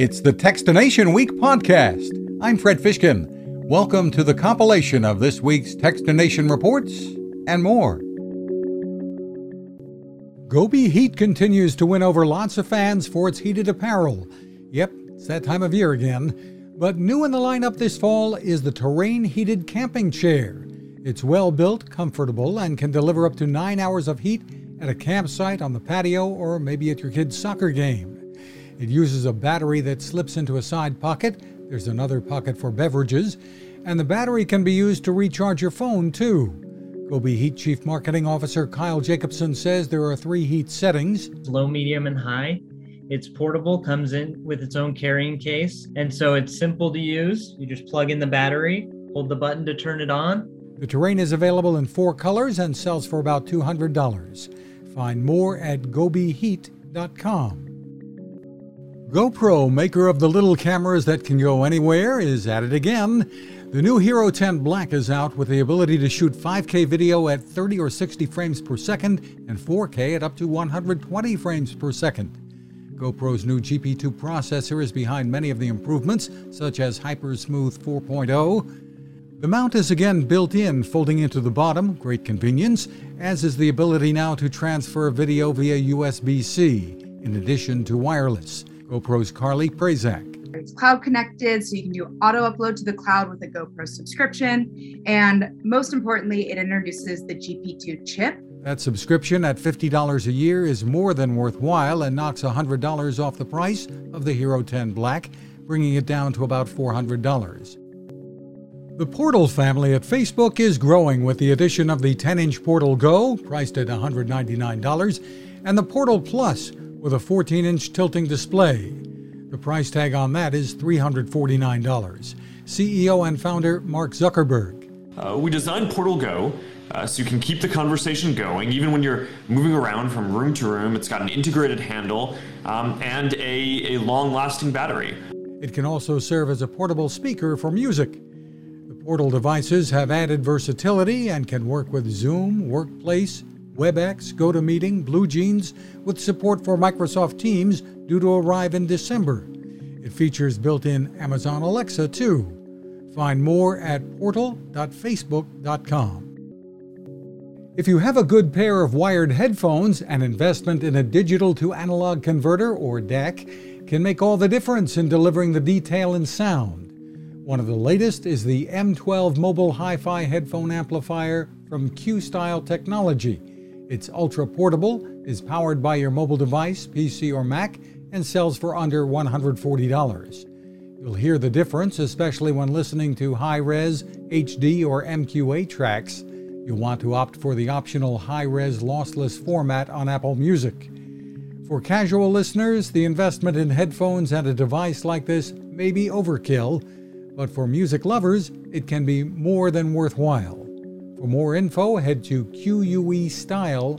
It's the Techstination Week podcast. I'm Fred Fishkin. Welcome to the compilation of this week's Techstination reports and more. Gobi Heat continues to win over lots of fans for its heated apparel. Yep, it's that time of year again. But new in the lineup this fall is the Terrain Heated Camping Chair. It's well built, comfortable, and can deliver up to nine hours of heat at a campsite, on the patio, or maybe at your kid's soccer game. It uses a battery that slips into a side pocket. There's another pocket for beverages. And the battery can be used to recharge your phone, too. Gobi Heat Chief Marketing Officer Kyle Jacobson says there are three heat settings low, medium, and high. It's portable, comes in with its own carrying case, and so it's simple to use. You just plug in the battery, hold the button to turn it on. The terrain is available in four colors and sells for about $200. Find more at gobiheat.com. GoPro, maker of the little cameras that can go anywhere, is at it again. The new Hero 10 Black is out with the ability to shoot 5K video at 30 or 60 frames per second and 4K at up to 120 frames per second. GoPro's new GP2 processor is behind many of the improvements, such as HyperSmooth 4.0. The mount is again built in, folding into the bottom, great convenience, as is the ability now to transfer video via USB C, in addition to wireless. GoPro's Carly Prazak. It's cloud connected, so you can do auto upload to the cloud with a GoPro subscription. And most importantly, it introduces the GP2 chip. That subscription at $50 a year is more than worthwhile and knocks $100 off the price of the Hero 10 Black, bringing it down to about $400. The Portal family at Facebook is growing with the addition of the 10 inch Portal Go, priced at $199, and the Portal Plus with a 14 inch tilting display. The price tag on that is $349. CEO and founder Mark Zuckerberg. Uh, we designed Portal Go uh, so you can keep the conversation going even when you're moving around from room to room. It's got an integrated handle um, and a, a long lasting battery. It can also serve as a portable speaker for music. The Portal devices have added versatility and can work with Zoom, Workplace, WebEx, GoToMeeting, BlueJeans, with support for Microsoft Teams due to arrive in December. It features built in Amazon Alexa too. Find more at portal.facebook.com. If you have a good pair of wired headphones, an investment in a digital to analog converter or DAC can make all the difference in delivering the detail and sound. One of the latest is the M12 mobile hi fi headphone amplifier from Questyle Technology. It's ultra portable, is powered by your mobile device, PC, or Mac, and sells for under $140. You'll hear the difference, especially when listening to high res, HD, or MQA tracks. You'll want to opt for the optional high res lossless format on Apple Music. For casual listeners, the investment in headphones and a device like this may be overkill, but for music lovers, it can be more than worthwhile. For more info, head to QUEstyle.com.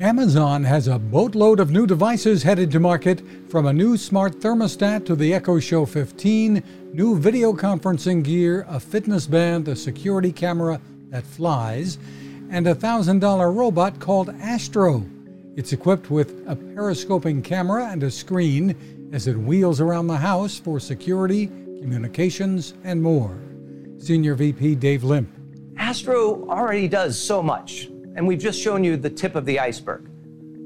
Amazon has a boatload of new devices headed to market, from a new smart thermostat to the Echo Show 15, new video conferencing gear, a fitness band, a security camera that flies, and a $1,000 robot called Astro. It's equipped with a periscoping camera and a screen as it wheels around the house for security, communications, and more. Senior VP Dave Limp. Astro already does so much, and we've just shown you the tip of the iceberg.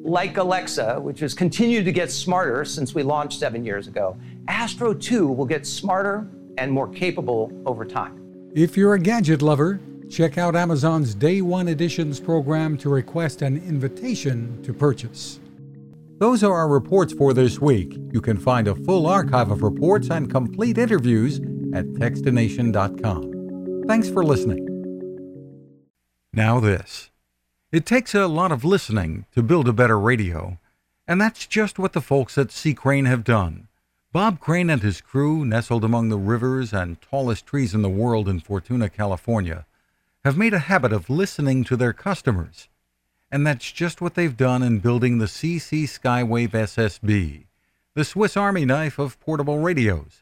Like Alexa, which has continued to get smarter since we launched seven years ago, Astro 2 will get smarter and more capable over time. If you're a gadget lover, check out Amazon's Day One Editions program to request an invitation to purchase. Those are our reports for this week. You can find a full archive of reports and complete interviews at techstination.com. Thanks for listening. Now, this. It takes a lot of listening to build a better radio, and that's just what the folks at C. Crane have done. Bob Crane and his crew, nestled among the rivers and tallest trees in the world in Fortuna, California, have made a habit of listening to their customers. And that's just what they've done in building the CC Skywave SSB, the Swiss Army knife of portable radios.